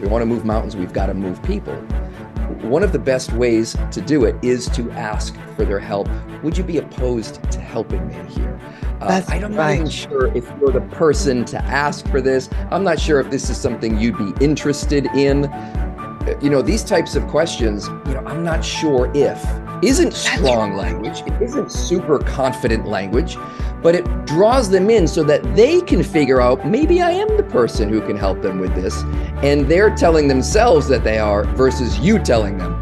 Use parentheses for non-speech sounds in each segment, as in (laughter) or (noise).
we want to move mountains, we've got to move people. One of the best ways to do it is to ask for their help. Would you be opposed to helping me here? Uh, I'm not even sure if you're the person to ask for this. I'm not sure if this is something you'd be interested in. You know, these types of questions, you know, I'm not sure if isn't strong language. It isn't super confident language, but it draws them in so that they can figure out maybe I am the person who can help them with this. And they're telling themselves that they are versus you telling them.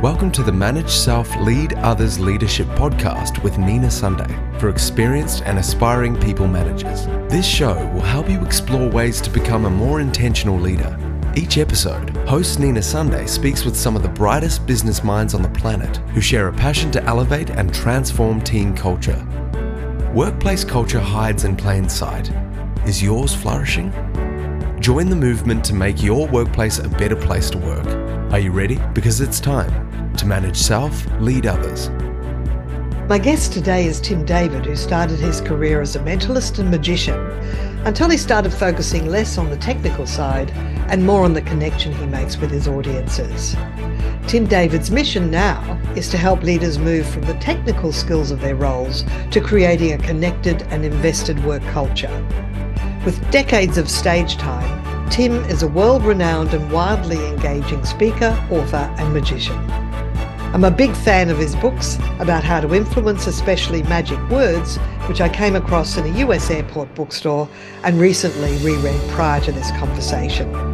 Welcome to the Manage Self Lead Others Leadership podcast with Nina Sunday for experienced and aspiring people managers. This show will help you explore ways to become a more intentional leader. Each episode, host Nina Sunday speaks with some of the brightest business minds on the planet who share a passion to elevate and transform team culture. Workplace culture hides in plain sight. Is yours flourishing? Join the movement to make your workplace a better place to work. Are you ready? Because it's time to manage self, lead others. My guest today is Tim David, who started his career as a mentalist and magician until he started focusing less on the technical side and more on the connection he makes with his audiences. Tim David's mission now is to help leaders move from the technical skills of their roles to creating a connected and invested work culture. With decades of stage time, Tim is a world renowned and wildly engaging speaker, author, and magician. I'm a big fan of his books about how to influence, especially magic words, which I came across in a US airport bookstore and recently reread prior to this conversation.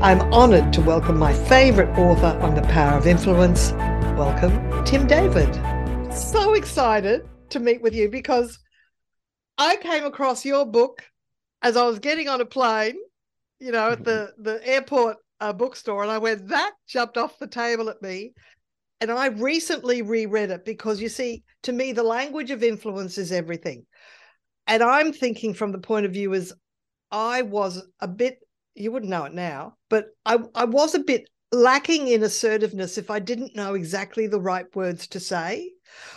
I'm honoured to welcome my favourite author on the power of influence. Welcome, Tim David. So excited to meet with you because I came across your book as I was getting on a plane, you know, at the, the airport uh, bookstore, and I went, that jumped off the table at me and I recently reread it because you see, to me, the language of influence is everything. And I'm thinking from the point of view as I was a bit, you wouldn't know it now, but I, I was a bit lacking in assertiveness if I didn't know exactly the right words to say.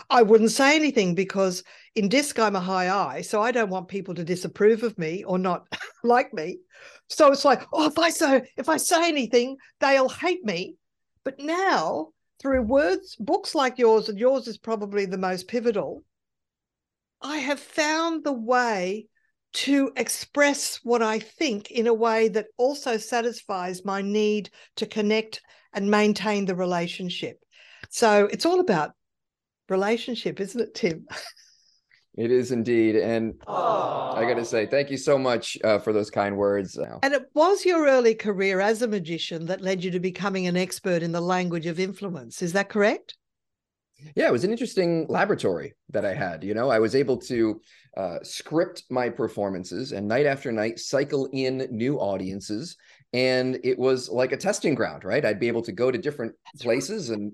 I wouldn't say anything because in disc I'm a high I, so I don't want people to disapprove of me or not (laughs) like me. So it's like, oh, if I say if I say anything, they'll hate me. But now through words, books like yours, and yours is probably the most pivotal, I have found the way to express what I think in a way that also satisfies my need to connect and maintain the relationship. So it's all about relationship, isn't it, Tim? (laughs) It is indeed. And Aww. I got to say, thank you so much uh, for those kind words. And it was your early career as a magician that led you to becoming an expert in the language of influence. Is that correct? Yeah, it was an interesting laboratory that I had. You know, I was able to uh, script my performances and night after night cycle in new audiences. And it was like a testing ground, right? I'd be able to go to different places and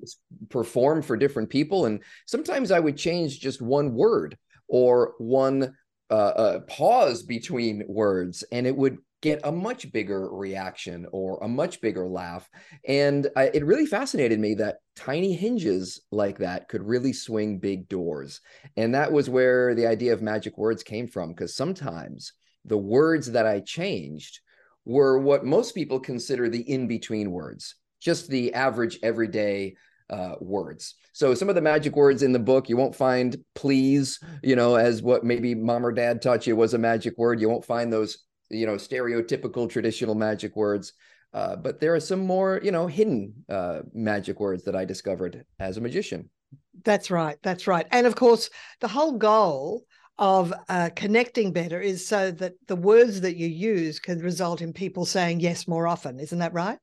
perform for different people. And sometimes I would change just one word or one uh, uh, pause between words, and it would get a much bigger reaction or a much bigger laugh. And I, it really fascinated me that tiny hinges like that could really swing big doors. And that was where the idea of magic words came from, because sometimes the words that I changed were what most people consider the in between words, just the average everyday uh, words. So some of the magic words in the book, you won't find please, you know, as what maybe mom or dad taught you was a magic word. You won't find those, you know, stereotypical traditional magic words. Uh, but there are some more, you know, hidden uh, magic words that I discovered as a magician. That's right. That's right. And of course, the whole goal of uh, connecting better is so that the words that you use can result in people saying yes more often. Isn't that right?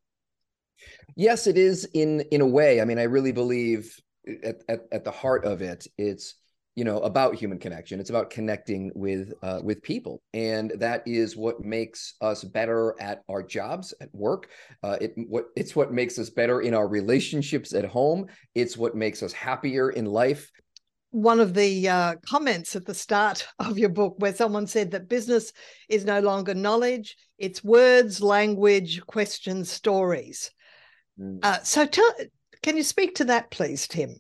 Yes, it is in in a way. I mean, I really believe at, at, at the heart of it, it's you know about human connection. It's about connecting with uh, with people. And that is what makes us better at our jobs at work. Uh, it what it's what makes us better in our relationships at home. It's what makes us happier in life. One of the uh, comments at the start of your book where someone said that business is no longer knowledge it's words language questions stories. Mm. Uh, so tell, can you speak to that, please, Tim?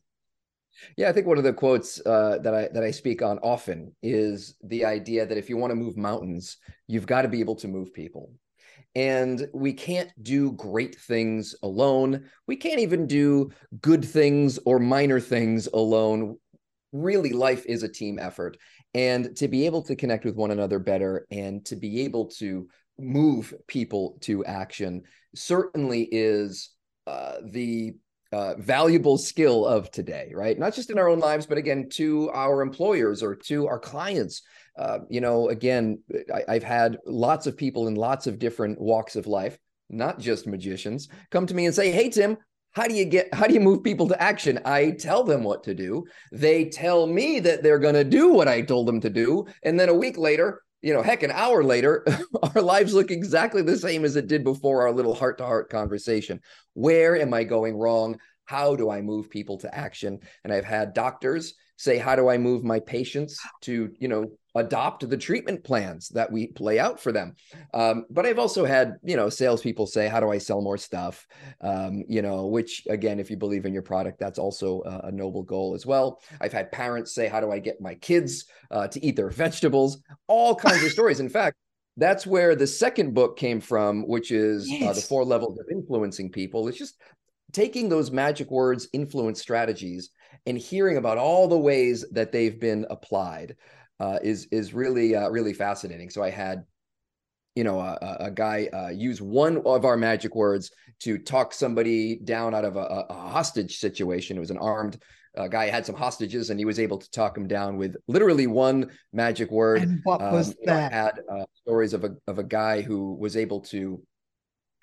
Yeah, I think one of the quotes uh, that I that I speak on often is the idea that if you want to move mountains, you've got to be able to move people. And we can't do great things alone. We can't even do good things or minor things alone. Really, life is a team effort. And to be able to connect with one another better and to be able to move people to action certainly is uh, the uh, valuable skill of today, right? Not just in our own lives, but again, to our employers or to our clients. Uh, you know, again, I, have had lots of people in lots of different walks of life, not just magicians, come to me and say, Hey, Tim, how do you get how do you move people to action i tell them what to do they tell me that they're going to do what i told them to do and then a week later you know, heck, an hour later, (laughs) our lives look exactly the same as it did before our little heart to heart conversation. Where am I going wrong? How do I move people to action? And I've had doctors say, How do I move my patients to, you know, adopt the treatment plans that we play out for them. Um, but I've also had, you know, salespeople say, how do I sell more stuff? Um, you know, which again, if you believe in your product, that's also a, a, noble goal as well. I've had parents say, how do I get my kids uh, to eat their (laughs) vegetables? All kinds of stories. In fact, that's where the second book came from, which is yes. uh, the four levels of influencing people. It's just taking those magic words, influence strategies, and hearing about all the ways that they've been applied uh, is is really uh, really fascinating. So I had you know a, a guy uh, use one of our magic words to talk somebody down out of a, a hostage situation. It was an armed uh, guy had some hostages, and he was able to talk him down with literally one magic word. And what was um, that? Know, I had uh, stories of a of a guy who was able to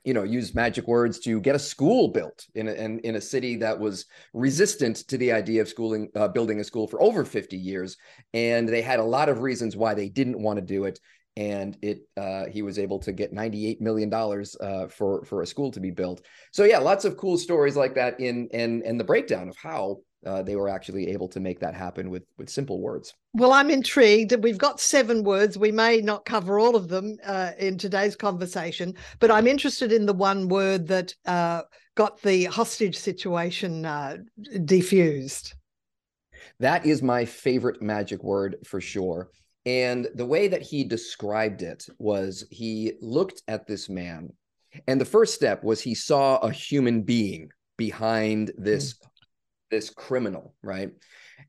you know use magic words to get a school built in a, in, in a city that was resistant to the idea of schooling uh, building a school for over 50 years. And they had a lot of reasons why they didn't want to do it. And it uh, he was able to get 98 million dollars uh, for for a school to be built. So yeah lots of cool stories like that in and and the breakdown of how uh, they were actually able to make that happen with with simple words. Well, I'm intrigued. We've got seven words. We may not cover all of them uh, in today's conversation, but I'm interested in the one word that uh, got the hostage situation uh, defused. That is my favorite magic word for sure. And the way that he described it was he looked at this man, and the first step was he saw a human being behind this mm this criminal, right?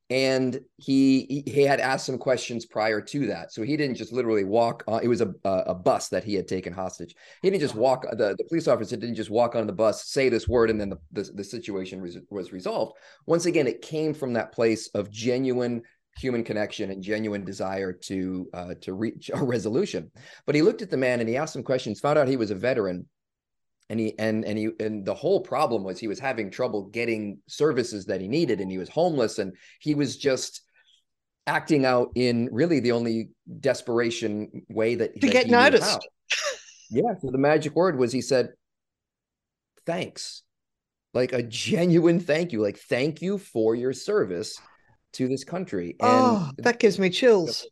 And he he had asked some questions prior to that, so he didn't just literally walk. On, it was a a bus that he had taken hostage. He didn't just walk. The, the police officer didn't just walk on the bus, say this word, and then the the, the situation was, was resolved. Once again, it came from that place of genuine human connection and genuine desire to uh, to reach a resolution. But he looked at the man and he asked some questions, found out he was a veteran, and he and and he and the whole problem was he was having trouble getting services that he needed and he was homeless and he was just acting out in really the only desperation way that to that get noticed. yeah so the magic word was he said thanks. Like a genuine thank you like thank you for your service to this country. And oh that gives me chills.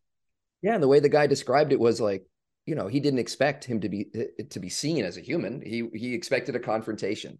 Yeah and the way the guy described it was like you know he didn't expect him to be eh, to be seen as a human. He he expected a confrontation.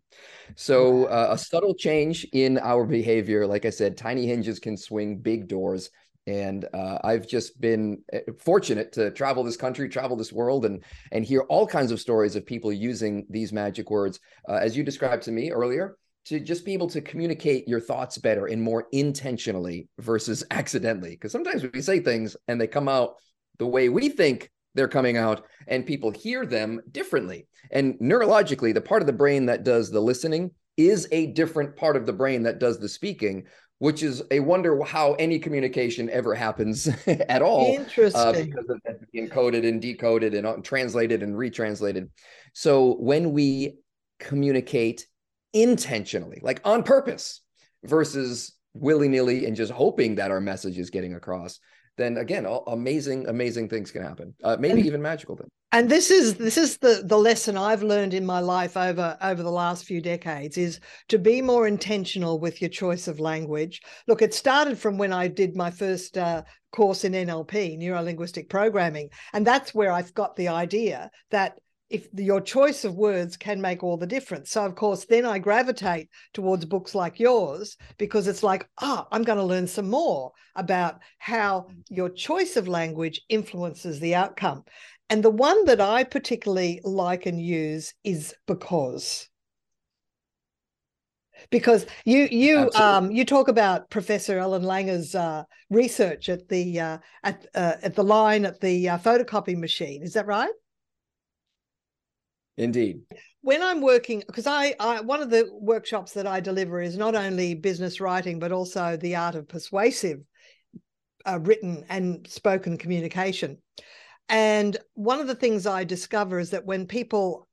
So uh, a subtle change in our behavior like i said tiny hinges can swing big doors. And uh, i've just been eh, fortunate to travel this country travel this world and and hear all kinds of stories of people using these magic words uh, as you described to me earlier to just be able to communicate your thoughts better and more intentionally versus (laughs) accidentally. Because sometimes we say things and they come out the way we think they're coming out and people hear them differently. And neurologically, the part of the brain that does the listening is a different part of the brain that does the speaking, which is a wonder how any communication ever happens (laughs) at all. Interesting. Uh, because of that encoded and decoded and uh, translated and retranslated. So when we communicate intentionally, like on purpose, versus willy nilly and just hoping that our message is getting across, then again, all, amazing, amazing things can happen. Uh, maybe and, even magical things. And this is this is the the lesson I've learned in my life over over the last few decades is to be more intentional with your choice of language. Look, it started from when I did my first uh, course in NLP, neuro linguistic programming, and that's where I've got the idea that if your choice of words can make all the difference. So, of course, then I gravitate towards books like yours because it's like, oh, I'm going to learn some more about how your choice of language influences the outcome. And the one that I particularly like and use is because. Because you you Absolutely. um you talk about Professor Ellen Langer's uh, research at the uh, at uh, at the line at the uh, photocopy machine, is that right? Indeed. When I'm working, because I, I one of the workshops that I deliver is not only business writing but also the art of persuasive uh, written and spoken communication. And one of the things I discover is that when people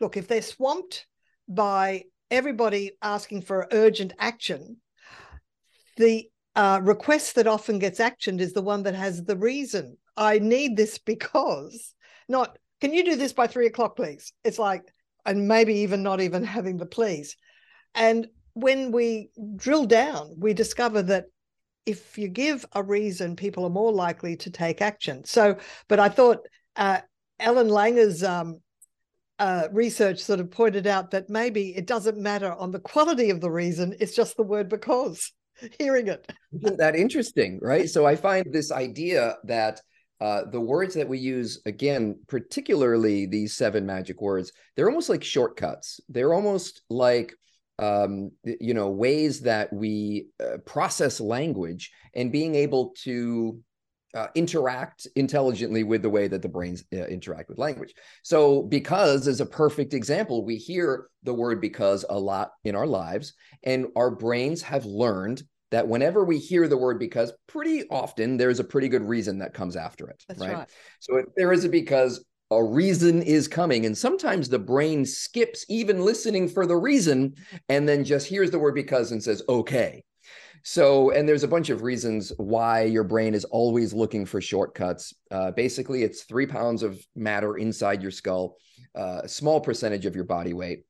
look, if they're swamped by everybody asking for urgent action, the uh, request that often gets actioned is the one that has the reason. I need this because, not, can you do this by three o'clock, please? It's like, and maybe even not even having the please. And when we drill down, we discover that if you give a reason, people are more likely to take action. So, but I thought uh, Ellen Langer's um, uh, research sort of pointed out that maybe it doesn't matter on the quality of the reason, it's just the word because, (laughs) hearing it. Isn't that interesting, right? So I find this idea that uh, the words that we use, again, particularly these seven magic words, they're almost like shortcuts. They're almost like um, you know ways that we uh, process language and being able to uh, interact intelligently with the way that the brains uh, interact with language. So, because is a perfect example. We hear the word because a lot in our lives, and our brains have learned that whenever we hear the word because, pretty often there's a pretty good reason that comes after it. That's right. right. So, if there is a because, a reason is coming. And sometimes the brain skips even listening for the reason and then just hears the word because and says, okay. So, and there's a bunch of reasons why your brain is always looking for shortcuts. Uh, basically, it's three pounds of matter inside your skull, uh, a small percentage of your body weight.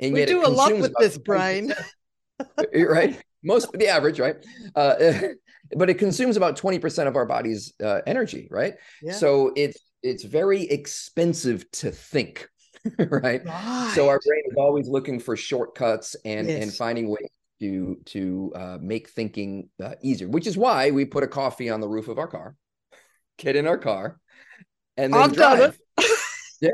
And we do a lot with this brain. (laughs) right? Most, the average, right? Uh, (laughs) but it consumes about 20% of our body's uh, energy, right? Yeah. So it's it's very expensive to think right? (laughs) right? so our brain is always looking for shortcuts and yes. and finding ways to to uh, make thinking uh, easier which is why we put a coffee on the roof of our car get in our car and then I've drive (laughs) yeah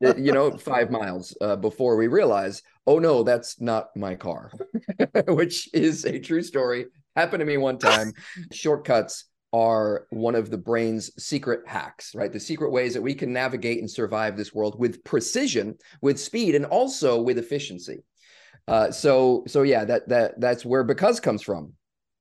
you know five miles uh, before we realize oh no that's not my car (laughs) which is a true story happened to me one time shortcuts are one of the brain's secret hacks, right? The secret ways that we can navigate and survive this world with precision, with speed, and also with efficiency. Uh, so, so yeah, that that that's where because comes from.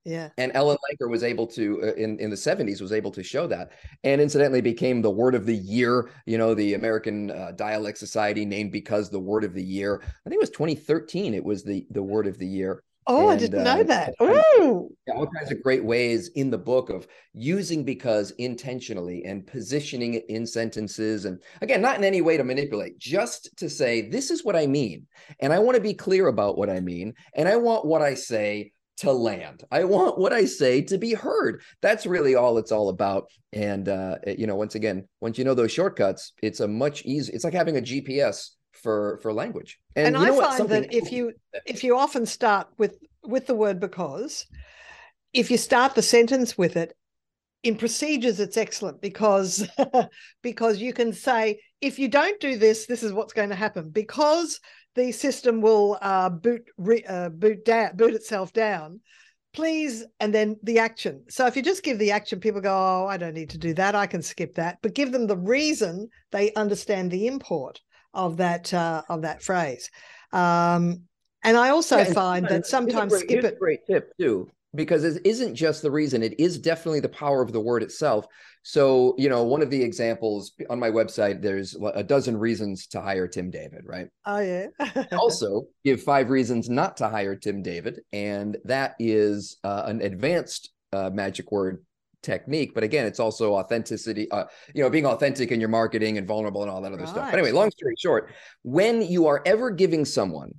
Yeah. And Ellen Langer was able to uh, in in the 70s was able to show that, and incidentally became the word of the year. You know, the American uh, Dialect Society named because the word of the year. I think it was 2013. It was the the word of the year. Oh, and, I didn't uh, know that. Oh, all kinds of great ways in the book of using because intentionally and positioning it in sentences. And again, not in any way to manipulate, just to say, this is what I mean. And I want to be clear about what I mean. And I want what I say to land. I want what I say to be heard. That's really all it's all about. And uh, you know, once again, once you know those shortcuts, it's a much easier. It's like having a GPS for for language. And, and I find that if you if you often start with with the word because, if you start the sentence with it, in procedures it's excellent because (laughs) because you can say if you don't do this, this is what's going to happen because the system will uh, boot re, uh, boot down boot itself down please and then the action so if you just give the action people go oh i don't need to do that i can skip that but give them the reason they understand the import of that uh, of that phrase. Um, and I also yeah, find that sometimes skip it. Great tip too, because it isn't just the reason; it is definitely the power of the word itself. So, you know, one of the examples on my website, there's a dozen reasons to hire Tim David, right? Oh yeah. (laughs) also, give five reasons not to hire Tim David, and that is uh, an advanced uh, magic word technique but again it's also authenticity uh, you know being authentic in your marketing and vulnerable and all that other right. stuff but anyway long story short when you are ever giving someone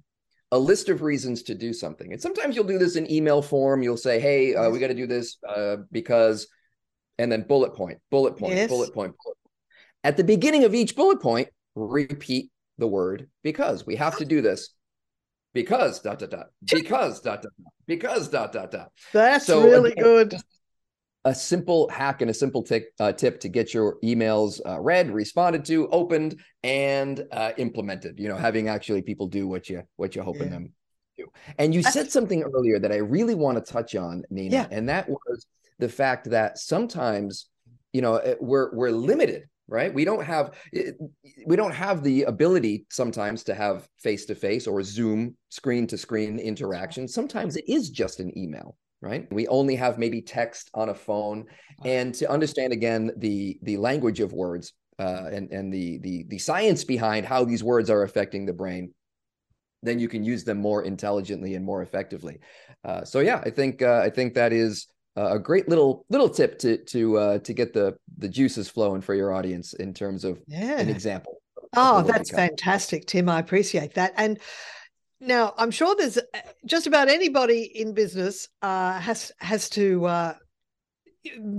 a list of reasons to do something. And sometimes you'll do this in email form. You'll say hey uh, we got to do this uh, because and then bullet point bullet point yes. bullet point bullet point. at the beginning of each bullet point repeat the word because we have to do this because dot dot dot because dot dot dot because dot dot dot. That's so, really again, good a simple hack and a simple t- uh, tip to get your emails uh, read, responded to, opened, and uh, implemented. You know, having actually people do what you what you're hoping yeah. them to. And you said something earlier that I really want to touch on, Nina, yeah. and that was the fact that sometimes, you know, eh, we're we're limited right we don't have eh, we don't have the ability sometimes to have face to face or zoom screen to screen interaction sometimes it is just an email right? We only have maybe text on a phone. And to understand again the the language of words uh, and and the the the science behind how these words are affecting the brain then you can use them more intelligently and more effectively. Uh, so yeah i think uh, i think that is a great little little tip to to uh, to get the the juices flowing for your audience in terms of yeah. an example oh that's fantastic tim. I appreciate that. And now, I'm sure there's uh, just about anybody in business uh, has has to uh,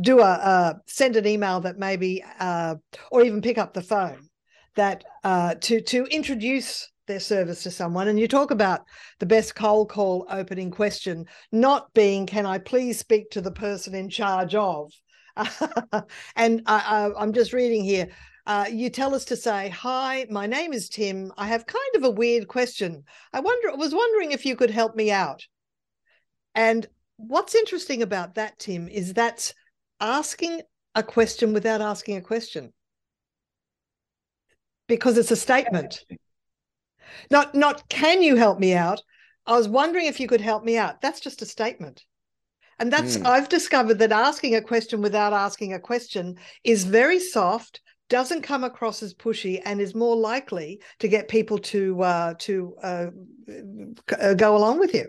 do a uh, send an email that maybe uh, or even pick up the phone that uh, to to introduce their service to someone. And you talk about the best cold call opening question not being "Can I please speak to the person in charge of?" (laughs) and I, I'm just reading here. Uh, you tell us to say, Hi, my name is Tim. I have kind of a weird question. I wonder, I was wondering if you could help me out. And what's interesting about that, Tim, is that's asking a question without asking a question. Because it's a statement. Not not can you help me out? I was wondering if you could help me out. That's just a statement. And that's mm. I've discovered that asking a question without asking a question is very soft doesn't come across as pushy and is more likely to get people to uh, to uh, uh, go along with you.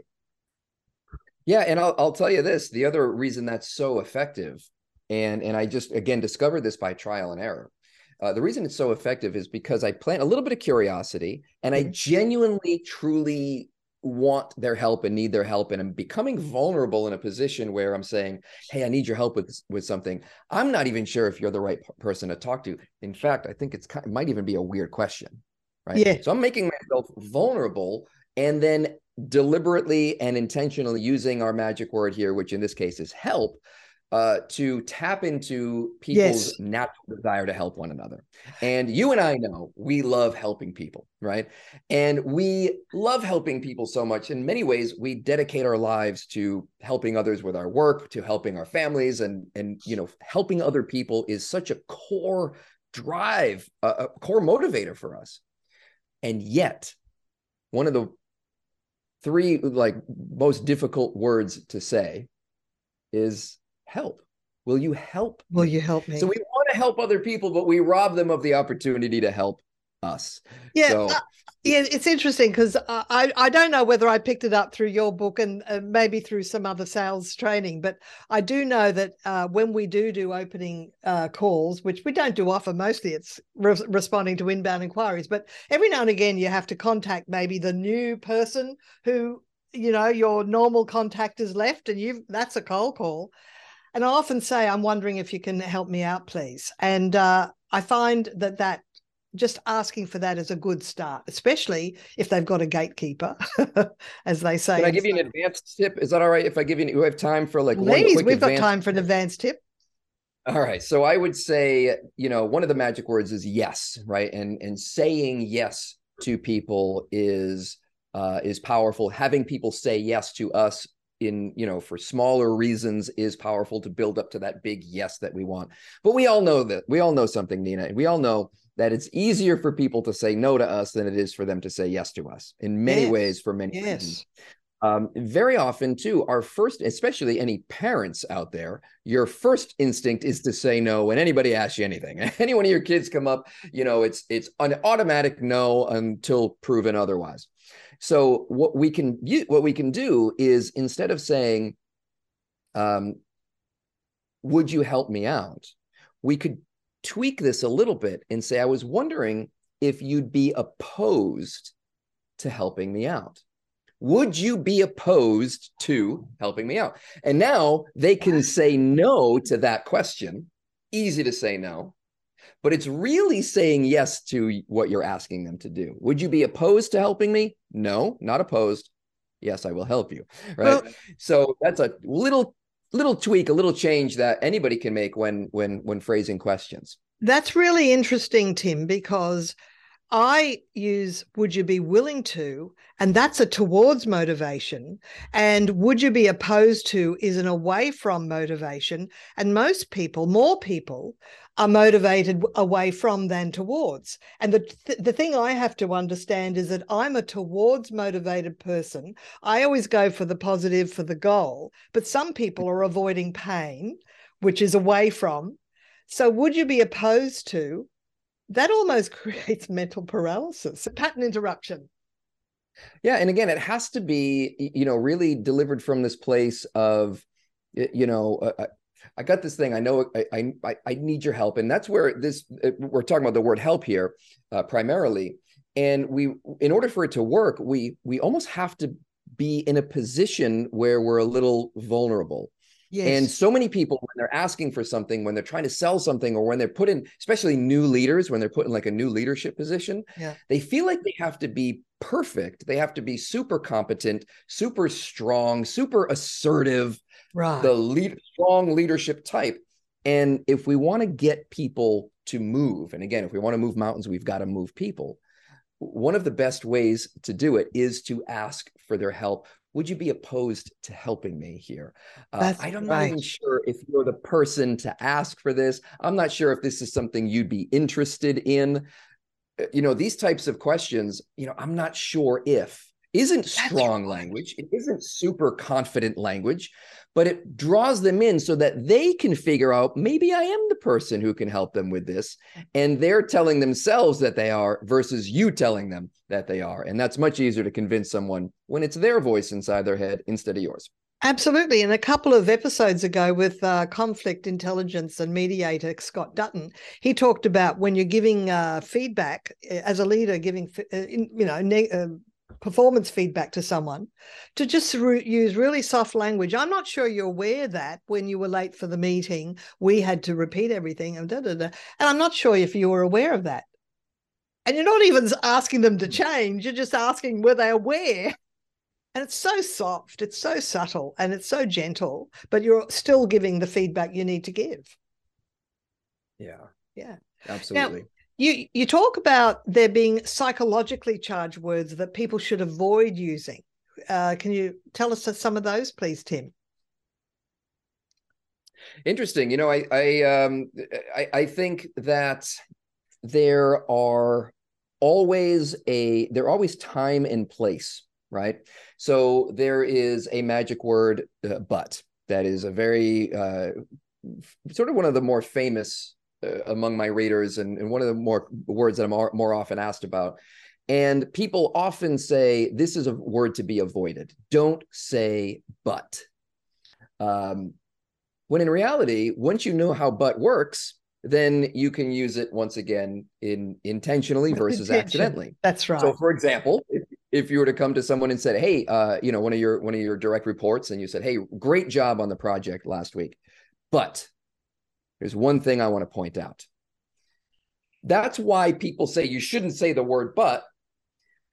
Yeah, and I'll, I'll tell you this: the other reason that's so effective, and and I just again discovered this by trial and error. Uh, the reason it's so effective is because I plant a little bit of curiosity, and I mm-hmm. genuinely, truly want their help and need their help and I'm becoming vulnerable in a position where I'm saying, "Hey, I need your help with with something." I'm not even sure if you're the right person to talk to. In fact, I think it's it might even be a weird question, right? Yeah. So I'm making myself vulnerable and then deliberately and intentionally using our magic word here, which in this case is help, uh, to tap into people's yes. natural desire to help one another. And you and I know we love helping people, right? And we love helping people so much. In many ways, we dedicate our lives to helping others with our work, to helping our families, and and you know, helping other people is such a core drive, a, a core motivator for us. And yet, one of the three like most difficult words to say is help? Will you help? Will you help me? So we want to help other people, but we rob them of the opportunity to help us. Yeah, so, uh, yeah, it's interesting because uh, I I don't know whether I picked it up through your book and uh, maybe through some other sales training, but I do know that uh, when we do do opening uh, calls, which we don't do often, mostly it's re- responding to inbound inquiries, but every now and again you have to contact maybe the new person who you know your normal contact is left, and you that's a cold call and I often say, I'm wondering if you can help me out, please. And uh, I find that that just asking for that is a good start, especially if they've got a gatekeeper, (laughs) as they say. Can I give you an advanced tip? Is that all right if I give you? We have time for like please. we've got time for an advanced tip. All right. So I would say, you know, one of the magic words is yes, right? And and saying yes to people is uh, is powerful. Having people say yes to us in you know for smaller reasons is powerful to build up to that big yes that we want. But we all know that we all know something nina. We all know that it's easier for people to say no to us than it is for them to say yes to us in many yes. ways for many yes. reasons. Um, very often too our first especially any parents out there your first instinct is to say no when anybody asks you anything. (laughs) Any one of your kids come up you know it's it's an automatic no until proven otherwise so what we can what we can do is instead of saying, um, "Would you help me out?" we could tweak this a little bit and say, "I was wondering if you'd be opposed to helping me out." Would you be opposed to helping me out? And now they can say no to that question. Easy to say no but it's really saying yes to what you're asking them to do. Would you be opposed to helping me? No, not opposed. Yes, I will help you. Right. Well, so that's a little little tweak, a little change that anybody can make when when when phrasing questions. That's really interesting, Tim, because I use would you be willing to, and that's a towards motivation. And would you be opposed to is an away from motivation. And most people, more people, are motivated away from than towards. And the, th- the thing I have to understand is that I'm a towards motivated person. I always go for the positive, for the goal, but some people are avoiding pain, which is away from. So, would you be opposed to that almost (laughs) creates mental paralysis, pattern interruption. Yeah, and again, it has to be you know really delivered from this place of you know uh, I got this thing. I know I, I I need your help, and that's where this uh, we're talking about the word help here uh, primarily. And we, in order for it to work, we we almost have to be in a position where we're a little vulnerable. Yes. And so many people, when they're asking for something, when they're trying to sell something, or when they're put in, especially new leaders, when they're put in like a new leadership position, yeah. they feel like they have to be perfect. They have to be super competent, super strong, super assertive, right. the lead, strong leadership type. And if we want to get people to move, and again, if we want to move mountains, we've got to move people. One of the best ways to do it is to ask for their help would you be opposed to helping me here? Uh, I'm not even sure if you're the person to ask for this. I'm not sure if this is something you'd be interested in. Uh, you know, these types of questions, you know, I'm not sure if isn't strong right. language. It isn't super confident language but it draws them in so that they can figure out maybe I am the person who can help them with this. And they're telling themselves that they are versus you telling them that they are. And that's much easier to convince someone when it's their voice inside their head instead of yours. Absolutely. And a couple of episodes ago with uh, conflict intelligence and mediator Scott Dutton, he talked about when you're giving uh, feedback eh, as a leader, giving, uh, you know, ne- uh, performance feedback to someone to just re- use really soft language. I'm not sure you're aware that when you were late for the meeting, we had to repeat everything and da da da. And I'm not sure if you were aware of that. And you're not even asking them to change, you're just asking were they aware? And it's so soft, it's so subtle, and it's so gentle, but you're still giving the feedback you need to give. Yeah. Yeah. Absolutely. Now, you you talk about there being psychologically charged words that people should avoid using. Uh, can you tell us some of those, please, Tim? Interesting. You know, I I um I, I think that there are always a there are always time and place, right? So there is a magic word, uh, but that is a very uh, sort of one of the more famous among my readers and, and, one of the more words that I'm more, often asked about. And people often say this is a word to be avoided. Don't say but. Um, when in reality, once you know how but works, then you can use it once again in intentionally versus Intention. accidentally. That's right. So, for example, if, if you were to come to someone and said, "Hey, uh, you know, one of your one of your direct reports," and you said, "Hey, great job on the project last week, but there's one thing I want to point out. That's why people say you shouldn't say the word but,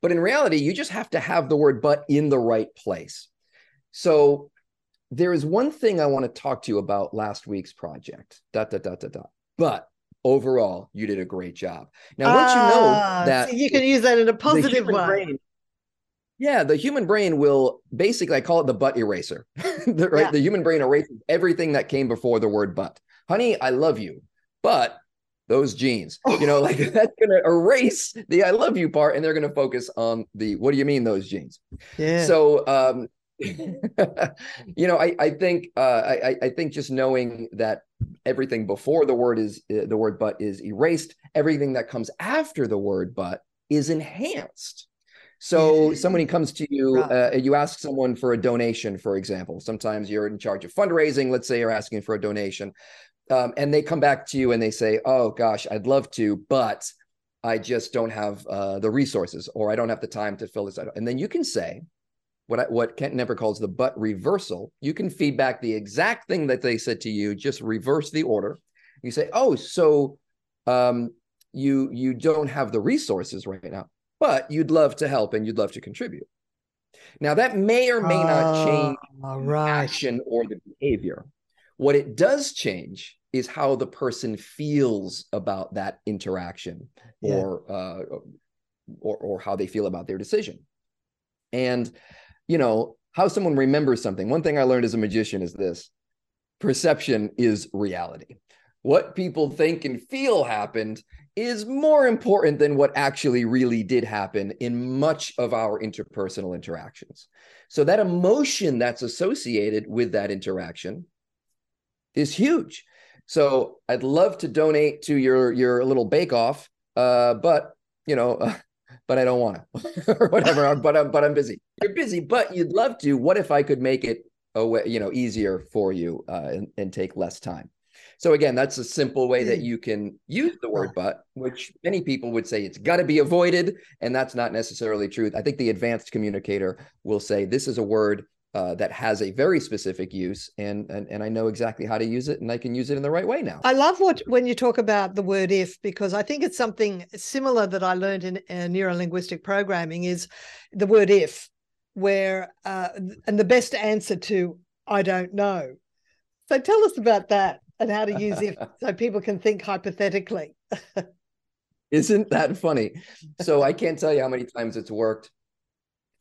but in reality, you just have to have the word but in the right place. So there is one thing I want to talk to you about last week's project. Dot, dot, dot, dot, dot. But overall, you did a great job. Now, once you know ah, that so you can use that in a positive way. Brain, yeah, the human brain will basically, I call it the but eraser, (laughs) the, right? Yeah. The human brain erases everything that came before the word but honey, I love you, but those jeans, (laughs) you know, like (laughs) that's going to erase the I love you part and they're going to focus on the what do you mean those jeans? Yeah. So, um, (laughs) you know, I, I think, uh, I, I think just knowing that everything before the word is uh, the word but is erased, everything that comes after the word but is enhanced. So somebody comes to you, uh, you ask someone for a donation, for example. Sometimes you're in charge of fundraising. Let's say you're asking for a donation um, and they come back to you and they say, "Oh gosh, I'd love to, but I just don't have uh, the resources, or I don't have the time to fill this out." And then you can say, what I, what Kent Never calls the but reversal. You can feedback the exact thing that they said to you, just reverse the order. You say, "Oh, so um, you you don't have the resources right now, but you'd love to help and you'd love to contribute." Now, that may or may not change Ah, the right. action or the behavior. What it does change is how the person feels about that interaction Yeah. or, uh, or or how they feel about their decision. And you know, how someone remembers something. One thing I learned as a magician is this. Perception is reality. What people think and feel happened is more important than what actually really did happen in much of our interpersonal interactions. So that emotion that's associated with that interaction is huge. So I'd love to donate to your your little bake off, uh, but you know, uh, (laughs) but I don't want to, (laughs) or whatever. but I'm but I'm busy. You're busy, but you'd love to. What if I could make it away, you know, easier for you uh, and, and take less time? So again, that's a simple way that you can use the word "but," which many people would say it's got to be avoided, and that's not necessarily true. I think the advanced communicator will say this is a word uh, that has a very specific use, and, and and I know exactly how to use it, and I can use it in the right way now. I love what when you talk about the word if because I think it's something similar that I learned in uh, neurolinguistic programming is the word if, where uh, and the best answer to I don't know. So tell us about that and how to use if (laughs) so people can think hypothetically. Isn't that funny? So I (laughs) can't tell you how many times it's worked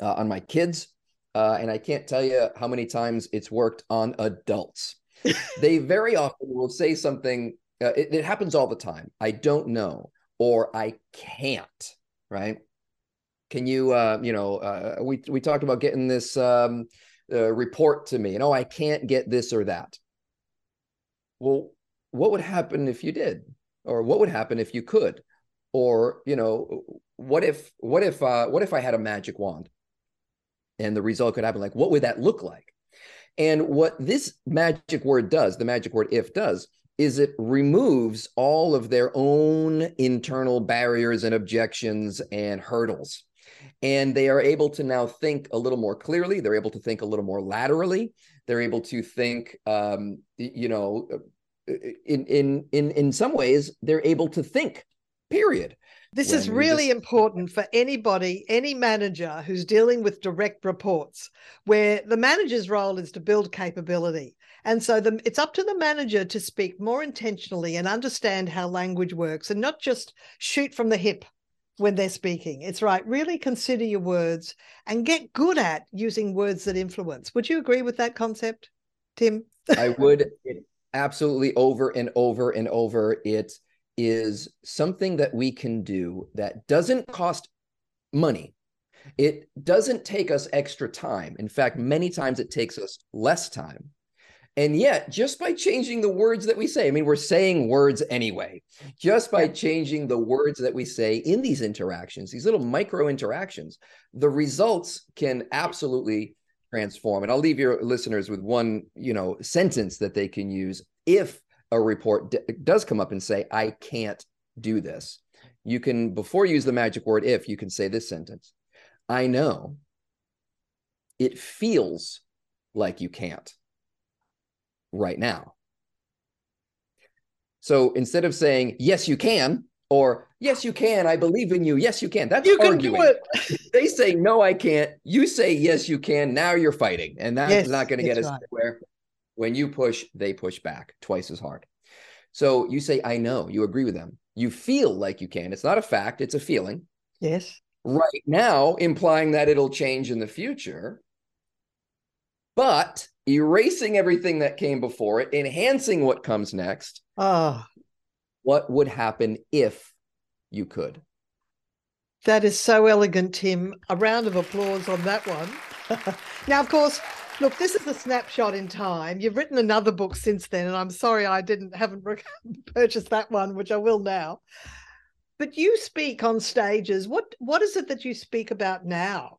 uh, on my kids, uh, and I can't tell you how many times it's worked on adults. (laughs) they very often will say something. Uh, it, it happens all the time. I don't know, or I can't. Right? Can you? Uh, you know, uh, we we talked about getting this um, uh, report to me, and oh, I can't get this or that. Well, what would happen if you did, or what would happen if you could? or you know what if what if uh what if i had a magic wand and the result could happen like what would that look like? And what this magic word does the magic word if does is it removes all of their own internal barriers and objections and hurdles. And they are able to now think a little more clearly. They're able to think a little more laterally. They're able to think um you know in in in in some ways they're able to think period. This is really just... important for anybody, any manager who's dealing with direct reports, where the manager's role is to build capability. And so the, it's up to the manager to speak more intentionally and understand how language works and not just shoot from the hip when they're speaking. It's right. Really consider your words and get good at using words that influence. Would you agree with that concept, Tim? I would. It, absolutely over and over and over. It is something that we can do that doesn't cost money. It doesn't take us extra time. In fact, many times it takes us less time. And yet, just by changing the words that we say, I mean, we're saying words anyway, just by changing the words that we say in these interactions, these little micro interactions, the results can absolutely transform. And I'll leave your listeners with one, you know, sentence that they can use if a report d- does come up and say, I can't do this, you can, before you use the magic word if, you can say this sentence I know it feels like you can't right now. So instead of saying, yes, you can, or yes, you can, I believe in you, yes, you can, that's you arguing. Can do it. (laughs) they say, no, I can't. You say, yes, you can. Now you're fighting. And that's yes, not going to get us right. anywhere. When you push, they push back twice as hard. So you say, I know, you agree with them. You feel like you can. It's not a fact, it's a feeling. Yes. Right now, implying that it'll change in the future, but erasing everything that came before it, enhancing what comes next. Oh, what would happen if you could? That is so elegant, Tim. A round of applause on that one. (laughs) now, of course, Look, this is a snapshot in time. You've written another book since then, and I'm sorry I didn't haven't (laughs) purchased that one, which I will now. But you speak on stages. What what is it that you speak about now?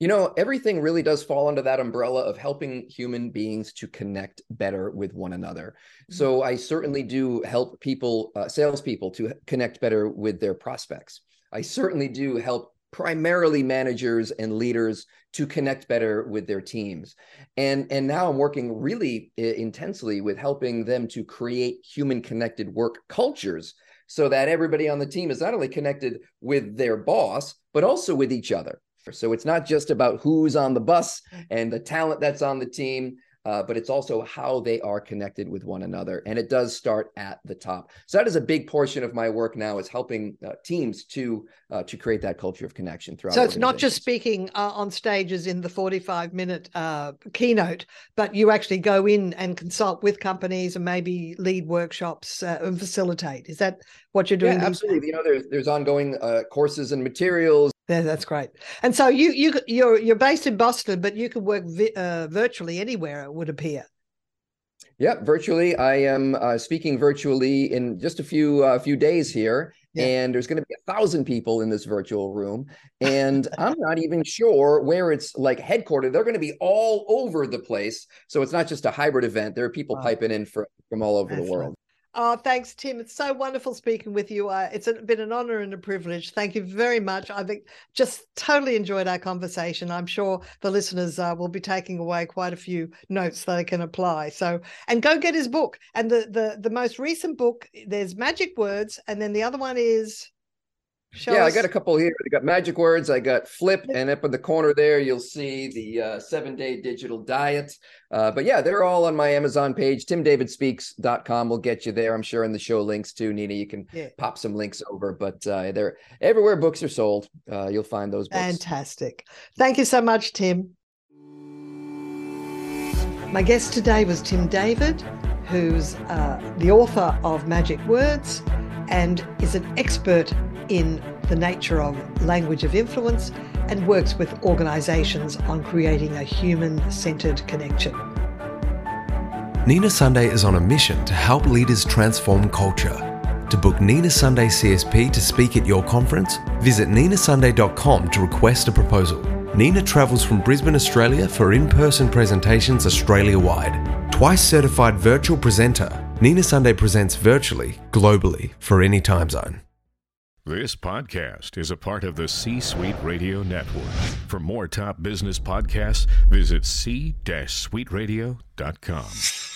You know, everything really does fall under that umbrella of helping human beings to connect better with one another. Mm-hmm. So I certainly do help people, uh, salespeople, to connect better with their prospects. I certainly do help primarily managers and leaders to connect better with their teams. And and now i'm working really eh, intensely with helping them to create human connected work cultures so that everybody on the team is not only connected with their boss but also with each other. So it's not just about who's on the bus and the talent that's on the team uh, but it's also how they are connected with one another and it does start at the top. So that is a big portion of my work now is helping uh, teams to uh, to create that culture of connection throughout so it's not just speaking uh, on stages in the 45 minute uh, keynote but you actually go in and consult with companies and maybe lead workshops uh, and facilitate. Is that what you're doing yeah, absolutely. You know there's there's ongoing courses and materials yeah, that's great. And so you you you're you're based in Boston, but you can work vi- uh, virtually anywhere. It would appear. Yeah, virtually. I am uh, speaking virtually in just a few uh, few days here, yeah. and there's going to be a thousand people in this virtual room, and I'm not even sure where it's like headquartered. They're going to be all over the place, so it's not just a hybrid event. There are people wow. piping in for, from all over Excellent. the world. Oh, thanks, Tim. It's so wonderful speaking with you. Uh, it's been an honor and a privilege. Thank you very much. I've just totally enjoyed our conversation. I'm sure the listeners uh, will be taking away quite a few notes that they can apply. So, and go get his book. And the the the most recent book, there's Magic Words, and then the other one is Show yeah, us. I got a couple here. I got magic words. I got flip, and up in the corner there, you'll see the uh, seven day digital diet. Uh, but yeah, they're all on my Amazon page. TimDavidSpeaks.com will get you there. I'm sure in the show links too, Nina. You can yeah. pop some links over, but uh, they're everywhere books are sold. Uh, you'll find those books. Fantastic. Thank you so much, Tim. My guest today was Tim David, who's uh, the author of Magic Words and is an expert in the nature of language of influence and works with organisations on creating a human centred connection. Nina Sunday is on a mission to help leaders transform culture. To book Nina Sunday CSP to speak at your conference, visit ninasunday.com to request a proposal. Nina travels from Brisbane, Australia for in person presentations Australia wide. Twice certified virtual presenter, Nina Sunday presents virtually, globally, for any time zone. This podcast is a part of the C Suite Radio Network. For more top business podcasts, visit c-suiteradio.com.